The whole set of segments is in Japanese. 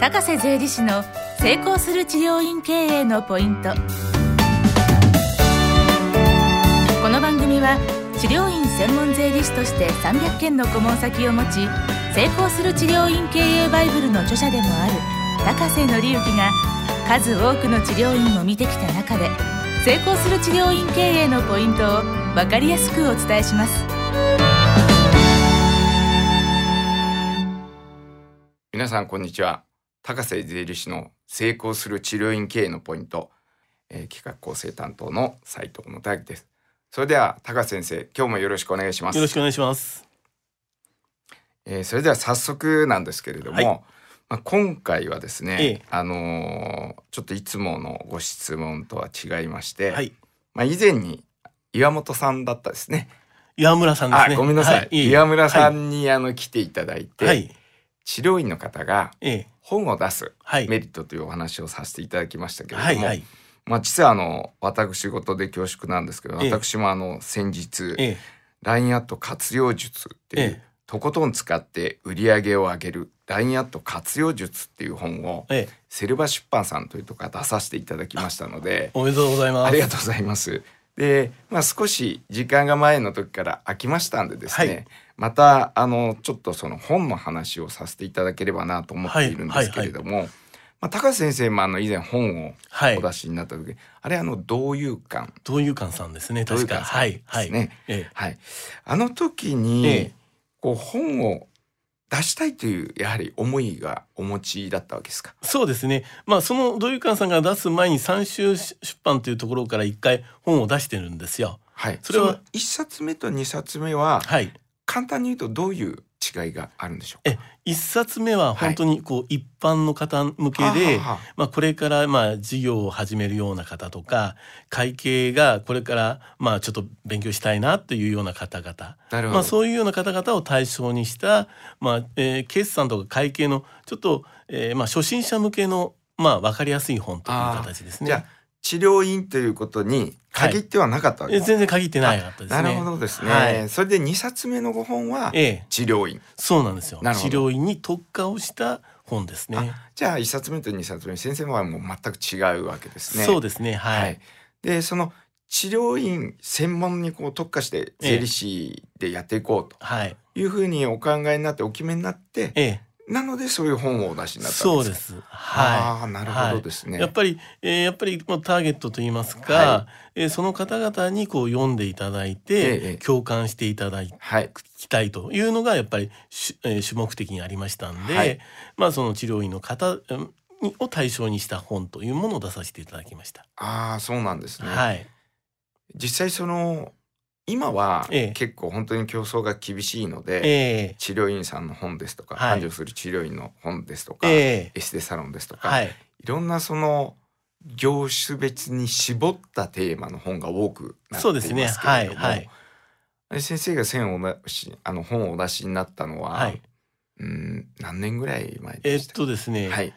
高瀬税理士の成功する治療院経営のポイント。この番組は治療院専門税理士として300件の顧問先を持ち成功する治療院経営バイブルの著者でもある高瀬則之が数多くの治療院を見てきた中で成功する治療院経営のポイントを分かりやすくお伝えします。皆さんこんにちは。高瀬税理士の成功する治療院経営のポイント、えー企画構成担当の斉藤元明です。それでは高瀬先生今日もよろしくお願いします。よろしくお願いします。えーそれでは早速なんですけれども、はい。まあ、今回はですね、ええ。あのーちょっといつものご質問とは違いまして、はい。まあ、以前に岩本さんだったですね。岩村さんですね。あごめんなさい、はい、ええ岩村さはい。んに、あの来ていただいて、はい。治療院の方がええ本を出すはい。メリットというお話をさせていただきましたけれども、はい。はい。まあ、実はあの私事で恐縮なんですけど、ええ私もあの先日、ええ LINE アット活用術っていう、ええとことん使って売り上げを上げる LINE アット活用術っていう本をええセルバ出版さんというところから出させていただきましたのでおめでとうございます。ありがとうございます。で、まあ、少し時間が前の時から空きましたんでですね、はいまたあのちょっとその本の話をさせていただければなと思っているんですけれども、まあ、高瀬先生もあの以前本をはいお出しになった時、あれあの同友館同友館さんですね。確か。ではい。すね。ええはい、あの時に、ええこう本を出したいというやはり思いがお持ちだったわけですか？そうですね。まあその同友館さんが出す前に三州出版というところから一回本を出してるんですよ。はい。それはの一冊目と二冊目ははい。簡単に言うとどういう違いがあるんでしょうか？え一冊目は本当にこう一般の方向けで、はまあ、これからまあ事業を始めるような方とか会計がこれからまあちょっと勉強したいなというような方々なるほど。まあ、そういうような方々を対象にした、まあえー決算とか会計のちょっと、えーまあ、初心者向けの、まあ、分かりやすい本という形ですね。じゃあ治療院ということに限ってはなかったわけです、え全然限ってないかったですね。なるほどですね。はいそれで二冊目のご本はええ、治療院。そうなんですよ。治療院に特化をした本ですね。じゃあ一冊目と二冊目先生はもう全く違うわけですね。そうですね。はい。はい、でその治療院専門にこう特化して税理士でやっていこうとはい。いうふうにお考えになってお決めになってええ、なのでそういう本をお出しになったそうんですす。はい。ああなるほどですね、やっぱり、えーやっぱりまあターゲットといいますか、はえーその方々にこう読んでいただいて、ええ共感していただいはいきたいというのがやっぱり主,、えー主目的にありましたんで、はいまあその治療院の方うんにを対象にした本というものを出させていただきました。ああそうなんですね、はい。実際その今はええ。結構本当に競争が厳しいので、え治療院さんの本ですとか、はい。繁盛する治療院の本ですとか、ええ。エステサロンですとか、はい。いろんなその業種別に絞ったテーマの本が多くなっていますけれども、そうですね。はいはい。先生が線をあの本をお出しになったのは、はい。うん何年ぐらい前えっでしたとですね、はい、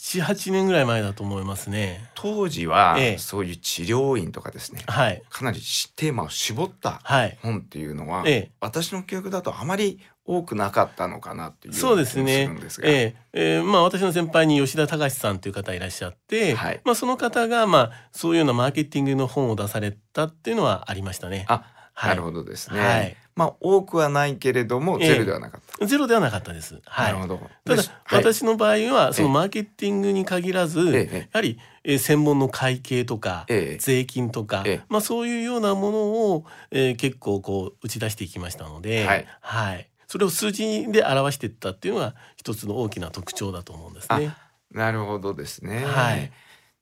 七八年ぐらい前だと思いますね。当時は、ええ。そういう治療院とかですねはい。かなりしテーマを絞ったはい。本っていうのは、え私の記憶だとあまり多くなかったのかなっていうそうですね。すええ。ええ。まあ私の先輩に吉田隆さんという方いらっしゃって、はい。まあその方がまあそういうようなマーケティングの本を出されたっていうのはありましたね。あ、はい。なるほどですね、はい。まあ多くはないけれどもええ。ゼロではなかった、ゼロではなかったです。はい。なるほど。ただ、私の場合はそのええマーケティングに限らず、ええやはり、えー専門の会計とか、ええ。税金とか、ええ。まあそういうようなものを、えー結構こう打ち出していきましたので、はい。それを数字で表していったっていうのが一つの大きな特徴だと思うんですね。なるほどですね。はい。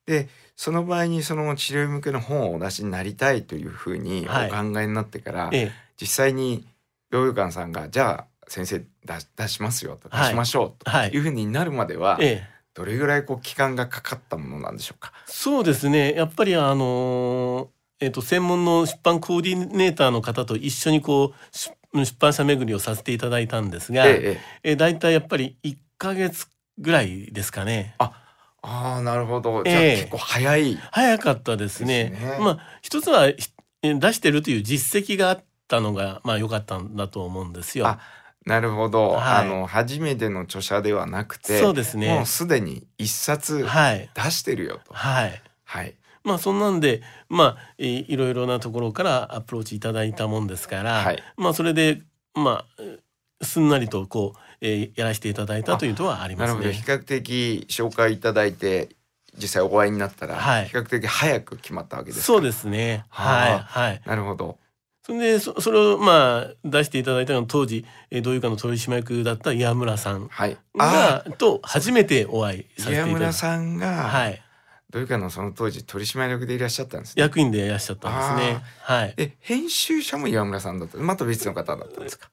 でその場合にその治療向けの本をお出しになりたいというふうにおはい。考えになってから、え実際に療養館さんがじゃあ先生出出しますよとはい出しましょうとはいいうふうになるまでは、えええどれぐらいこう期間がかかったものなんでしょうか？そうですねやっぱりあのーえっと専門の出版コーディネーターの方と一緒にこう出出版社巡りをさせていただいたんですが、えええええー、大体やっぱり1ヶ月ぐらいですかね。ああなるほどじゃあええ結構早い。早かったですね。ですねまあ一つは出してるという実績があったのがまあ良かったんだと思うんですよ。あなるほど、はい。あの初めての著者ではなくてそうですね。もうすでに一冊はい。出してるよと。はい。はい。まあそんなんでまあいいろいろなところからアプローチいただいたもんですから、はい。まあそれでまあえすんなりとこう、えーやらせていただいたというのはありますなるほど。比ね。較的紹介いただいて実際お会いになったら、はい。比較的早く決まったわけですか。そうですね。はい。ははい。なるほどそれでそそれをまあ出していただいたのは当時えー同友会の取締役だった岩村さんはいあがと初めてお会いさせてい岩村ただいた。さんが、はい。どういうかのその当時取締役でいらっしゃったんですね役員でいらっしゃったんですね。はい。え編集者も岩村さんだったまた別の方だったんですか？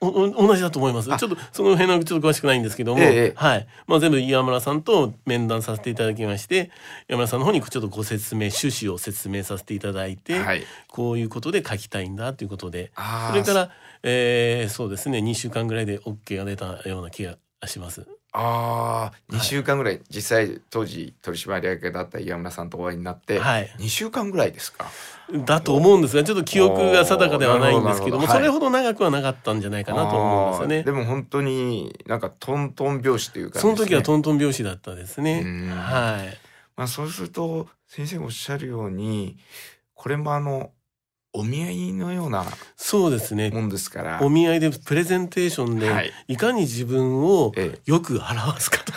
同じだと思います。あちょっとその辺のちょっと詳しくないんですけども、ええはい。まあ全部岩村さんと面談させていただきまして、岩村さんの方にちょっとご説明、趣旨を説明させていただいて、はいこういうことで書きたいんだということで、それから、えーそうですね、2週間ぐらいで OK が出たような気がします。ああい。2週間ぐらい、実際当時取締役だった岩村さんとお会いになって、はい。2週間ぐらいですか？だと思うんですが、ちょっと記憶が定かではないんですけども、それほど長くはなかったんじゃないかなと思うんですよね。で。も本当になんかトントン拍子というか、その時はン、トントン拍子だったですね。うん。はい。まあ、そうすると先生がおっしゃるようにこれもあのお見合いのようなそうですね。もんですから。お見合いでプレゼンテーションで、はい。い、かに自分をえよく表すかと。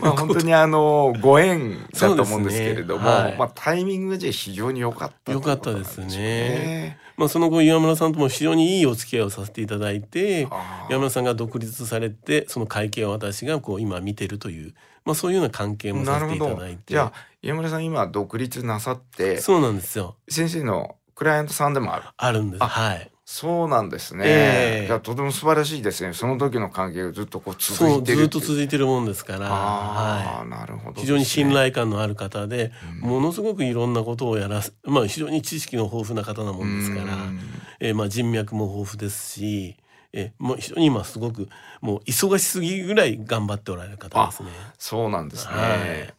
まあ、本当にあのご縁だと思うんですけれども、ねはいまあ、タイミングがじゃあ非常に良かった良かったですね。まあその後岩村さんとも非常にいいお付き合いをさせていただいて岩村さんが独立されてその会計を私がこう今見てるという、まあ、そういうような関係もさせていただいて。じゃあ岩村さん今独立なさってそうなんですよ。先生のクライアントさんでもある。あるんです。あはい。そうなんですね、ええ。じゃあとても素晴らしいですね。その時の関係がずっとこう続そいう。てるずっと続いてるもんですから、ああ、はなるほどね、い、非常に信頼感のある方で、うん。ものすごくいろんなことをやらすまあ非常に知識の豊富な方なもんですから。うん。えーまあ人脈も豊富ですし、えーもう非常に今すごくもう忙しすぎぐらい頑張っておられる方ですね。そうなんですね、はい。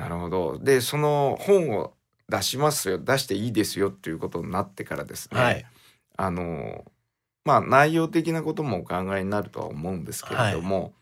なるほど。でその本を出しますよ出していいですよっていうことになってからですね、はい。あのまあ内容的なこともお考えになるとは思うんですけれども、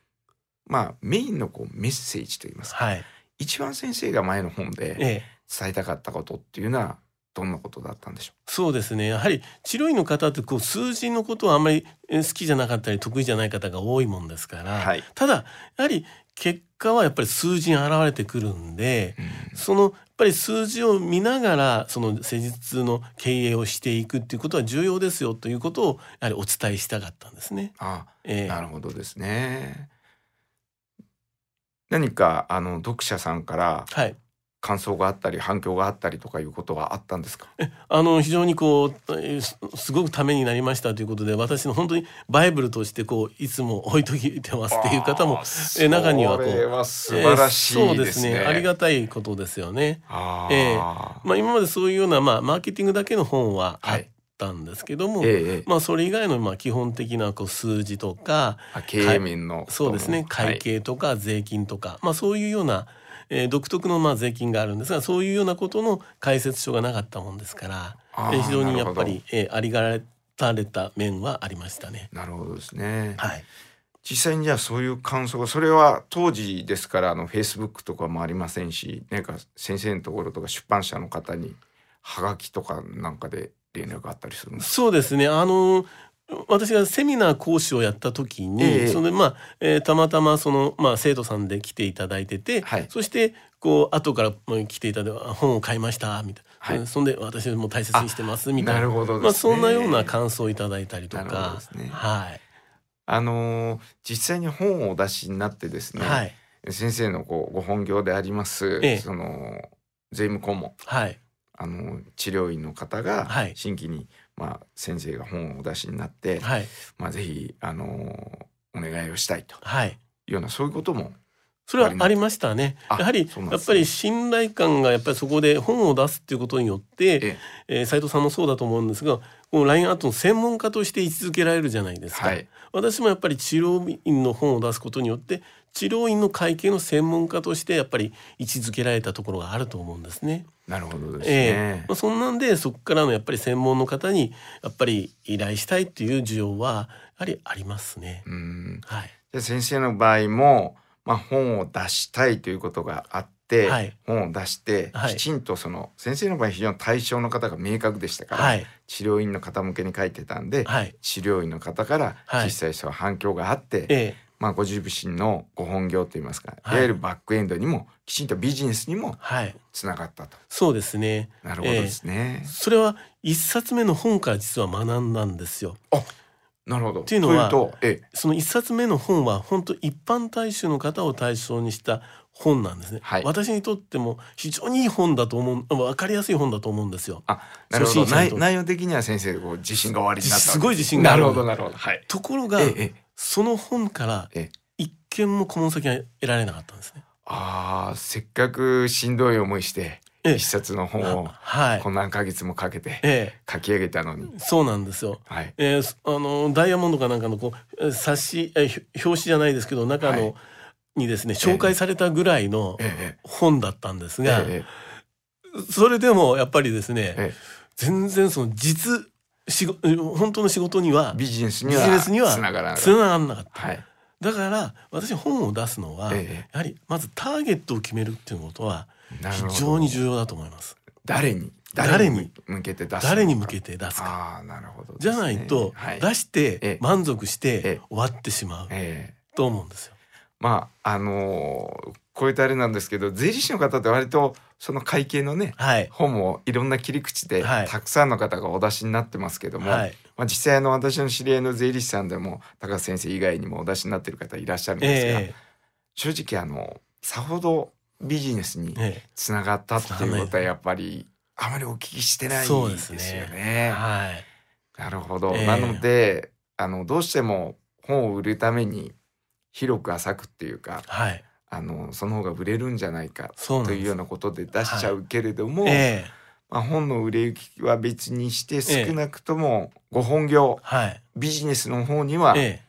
まあメインのこうメッセージといいますか、はい。一番先生が前の本でええ。伝えたかったことっていうのはどんなことだったんでしょそうですね。やはり治療院の方ってこう数字のことはあんまりえー好きじゃなかったり得意じゃない方が多いもんですから、はい。ただやはり結果はやっぱり数字に現れてくるんで、う、そのやっぱり数字を見ながらその施術の経営をしていくっていうことは重要ですよということをやはりお伝えしたかったんですね。あええなるほどですね。何かあの読者さんからはい感想があったり反響があったりとかいうことはあったんですか？あの非常にこうえーすすごくためになりましたということで私の本当にバイブルとしてこういつも置いといてますっていう方もえ中にはこうは素晴らしいね。えーそうですねありがたいことですよね。あーええまあ、今までそういうような、まあ、マーケティングだけの本はあっはいたんですけども、ええええまあ、それ以外のまあ基本的なこう数字とかあ経営面のそうですね会計とか税金とか、まあ、そういうような、えー独特のまあ税金があるんですがそういうようなことの解説書がなかったもんですから、えー非常にやっぱり、えーありがたれた面はありましたね。なるほどですね。はい、実際にじゃあそういう感想がそれは当時ですからあのフェイスブックとかもありませんしなんか先生のところとか出版社の方にはがきとかなんかで連絡があったりするんですか？そうですねあの私がセミナー講師をやった時に、ええ。それでまあ、えーたまたまその、まあ、生徒さんで来ていただいてて、はい。そしてこう後からまあ来ていただいてあ本を買いましたみたいな、はい。そんで私も大切にしてますみたいな。なるほどね。まあ、そんなような感想をいただいたりとか。ね。はい、あのー実際に本をお出しになってですね、はい。先生のこうご本業であります、ええ。その税務顧問。はいあの治療院の方がはい。新規に、まあ、先生が本をお出しになって、はい。まあ、ぜひ、あのーお願いをしたいと。はい。いうようなそういうこともそれはありましたね。あやはりね。やっぱり信頼感がやっぱりそこで本を出すっていうことによって、え。えー斉藤さんもそうだと思うんですが、このラインアートの専門家として位置づけられるじゃないですか。はい。私もやっぱり治療院の本を出すことによって治療院の会計の専門家としてやっぱり位置づけられたところがあると思うんですね。なるほどですええね。まあ、そんなんでそこからのやっぱり専門の方にやっぱり依頼したいっていう需要はやはりありますね。うん。はい。で先生の場合も、まあ、本を出したいということがあって、はい本を出して、はいきちんとその先生の場合非常に対象の方が明確でしたから、はい。治療院の方向けに書いてたんで、はい。治療院の方からはい実際そう反響があって、ええまあ、ご自身のご本業といいますか、はいい、わゆるバックエンドにもきちんとビジネスにもはい。つながったと。そうですね。なるほどですね。それは一冊目の本から実は学んだんですよ。なるほど。っていうのはええ、その一冊目の本は本当一般大衆の方を対象にした本なんですね、はい私にとっても非常にいい本だと思う分かりやすい本だと思うんですよあ、なるほど。内内容的には先生こう自信がおありになったすごい自信があるなるほど、なるほど。はい。ところが、ええ、ええ、その本からええ。一件も顧問先が得られなかったんですね。ああ、せっかくしんどい思いして、ええ。一冊の本をはい。こん何ヶ月もかけてええ。書き上げたのに。そうなんですよ。はい。えーすあのダイヤモンドかなんかのこうえー冊子、え表紙じゃないですけど中の、はい。にですね紹介されたぐらいのええ、本だったんですええ、が、え。それでもやっぱりですね、え、え。全然その実仕事本当の仕事にはえ、ビジネスにビはつながらなかっつながらなかった。た。はい。だから私本を出すのは、えやはりまずターゲットを決めるっていうことは非常に重要だと思います。誰に？誰に？向けて出す誰に向けて出すか。なるほどですじね、ゃないと、はい、出してええ。満足しええ。て終わってしまうええ。と思うんですよ。まああのーこういったあれなんですけど税理士の方って割とその会計のねはい、本もいろんな切り口ではい。たくさんの方がお出しになってますけども、はい、まあ、実際あの私の知り合いの税理士さんでも高橋先生以外にもお出しになってる方いらっしゃるんですが、え正直あのさほどビジネスにええ。つながったっていうことはやっぱりあまりお聞きしてないですよね。ね。はい、なるほど、ええ。なのであのどうしても本を売るために広く浅くっていうかはい、あのその方が売れるんじゃないかというようなことで出しちゃうけれども、ええ。まあ、本の売れ行きは別にして少なくともご本業、はい、ビジネスの方にはえ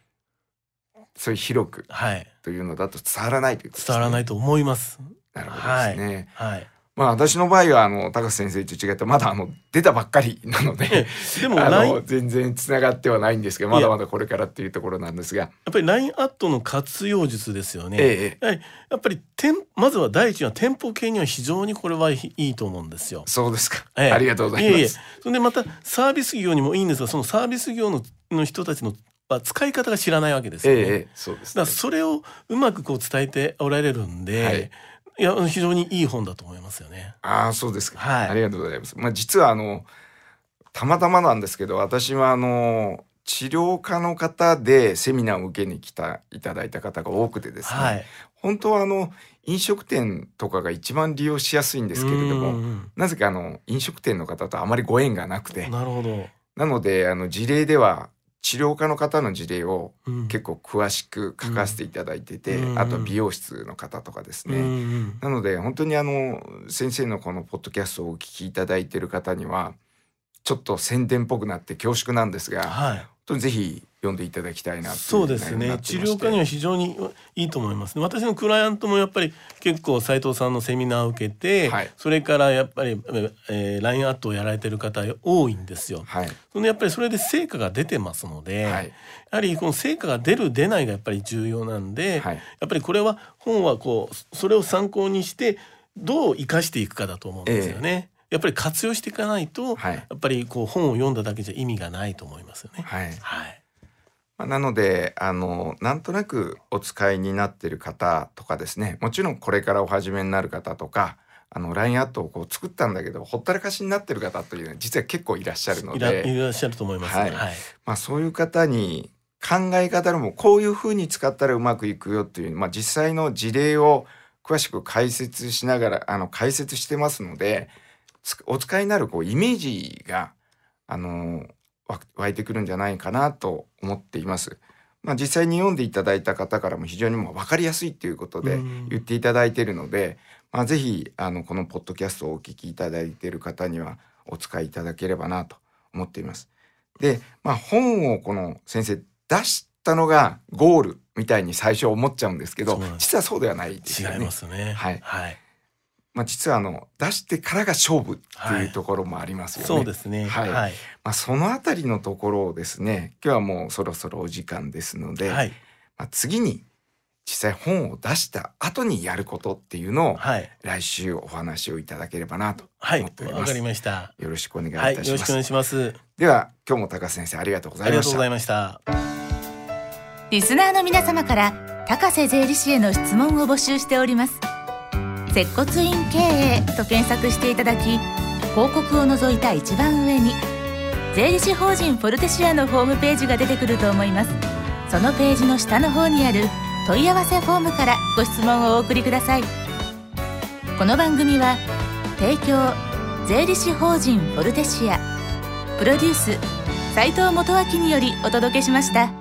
え。そういう広くはい、というのだと伝わらないということですね。伝わらないと思います。なるほどですね。はい、まあ私の場合はあの高橋先生と違ってまだあの出たばっかりなので。でもあの全然つながってはないんですけどまだまだこれからっていうところなんですが、やっぱり LINE アットの活用術ですよね。ええええやはりやっぱり店まずは第一には店舗系には非常にこれはいいと思うんですよ。そうですか、ええありがとうございます。ええそれでまたサービス業にもいいんですがそのサービス業のの人たちのは使い方が知らないわけですよね。ええええそうです、だからそれをうまくこう伝えておられるんで、はいい、や非常にいい本だと思いますよね。ああそうですか、はいありがとうございます。まあ実はあのたまたまなんですけど私はあの治療科の方でセミナーを受けに来たいただいた方が多くてですね、はい。本当はあの飲食店とかが一番利用しやすいんですけれどうんもうんなぜかあの飲食店の方とあまりご縁がなくてなるほど。なのであの事例では治療科の方の事例をうん。結構詳しく書かせていただいてて、うん。あと美容室の方とかですね、うんうんなので本当にあの先生のこのポッドキャストをお聞きいただいている方にはちょっと宣伝っぽくなって恐縮なんですが本はい。当にぜひ読んでいただきたいなそうですね。治療科には非常にいいと思います。ね私のクライアントもやっぱり結構斉藤さんのセミナーを受けて、はい。それからやっぱり、えー、LINE アットをやられてる方多いんですよ。はい。そのやっぱりそれで成果が出てますので、はい。やはりこの成果が出る出ないがやっぱり重要なんで、はい。やっぱりこれは本はこうそれを参考にしてどう生かしていくかだと思うんですよね。やっぱり活用していかないと、はい。やっぱりこう本を読んだだけじゃ意味がないと思いますよね。はい。はい。まあなのであのなんとなくお使いになってる方とかですね。もちろんこれからお始めになる方とかあの LINE アットをこう作ったんだけどほったらかしになってる方というのは実は結構いらっしゃるので。いらっしゃると思います、はい。はい。まあ、そういう方に考え方でもこういうふうに使ったらうまくいくよっていう、まあ、実際の事例を詳しく解説しながらあの解説してますのでつお使いになるこうイメージがあのわ湧いてくるんじゃないかなと思っています。まあ、実際に読んでいただいた方からも非常にもう分かりやすいということでうん言っていただいているので、まあ、ぜひあのこのポッドキャストをお聞きいただいている方にはお使いいただければなと思っています。で、まあ、本をこの先生出したのがゴールみたいに最初思っちゃうんですけど実はそうではないですよね。違いますね。はいはい。まあ、実はあの出してからが勝負っていうところもありますよね。そうですね。はいはい。まあ、そのあたりのところをですね今日はもうそろそろお時間ですので、はい。まあ、次に実際本を出した後にやることっていうのをはい。来週お話をいただければなとはい思っており。ます。わかりました。よろしくお願いいはい。たします。よろしくお願いします。では今日も高須先生ありがとうございましたありがとうござい。ました。リスナーの皆様から高瀬税理士への質問を募集しております接骨院経営と検索していただき広告を除いた一番上に税理士法人フォルテシアのホームページが出てくると思います。そのページの下の方にある問い合わせフォームからご質問をお送りください。この番組は提供税理士法人フォルテシア。プロデュース斉藤元明によりお届けしました。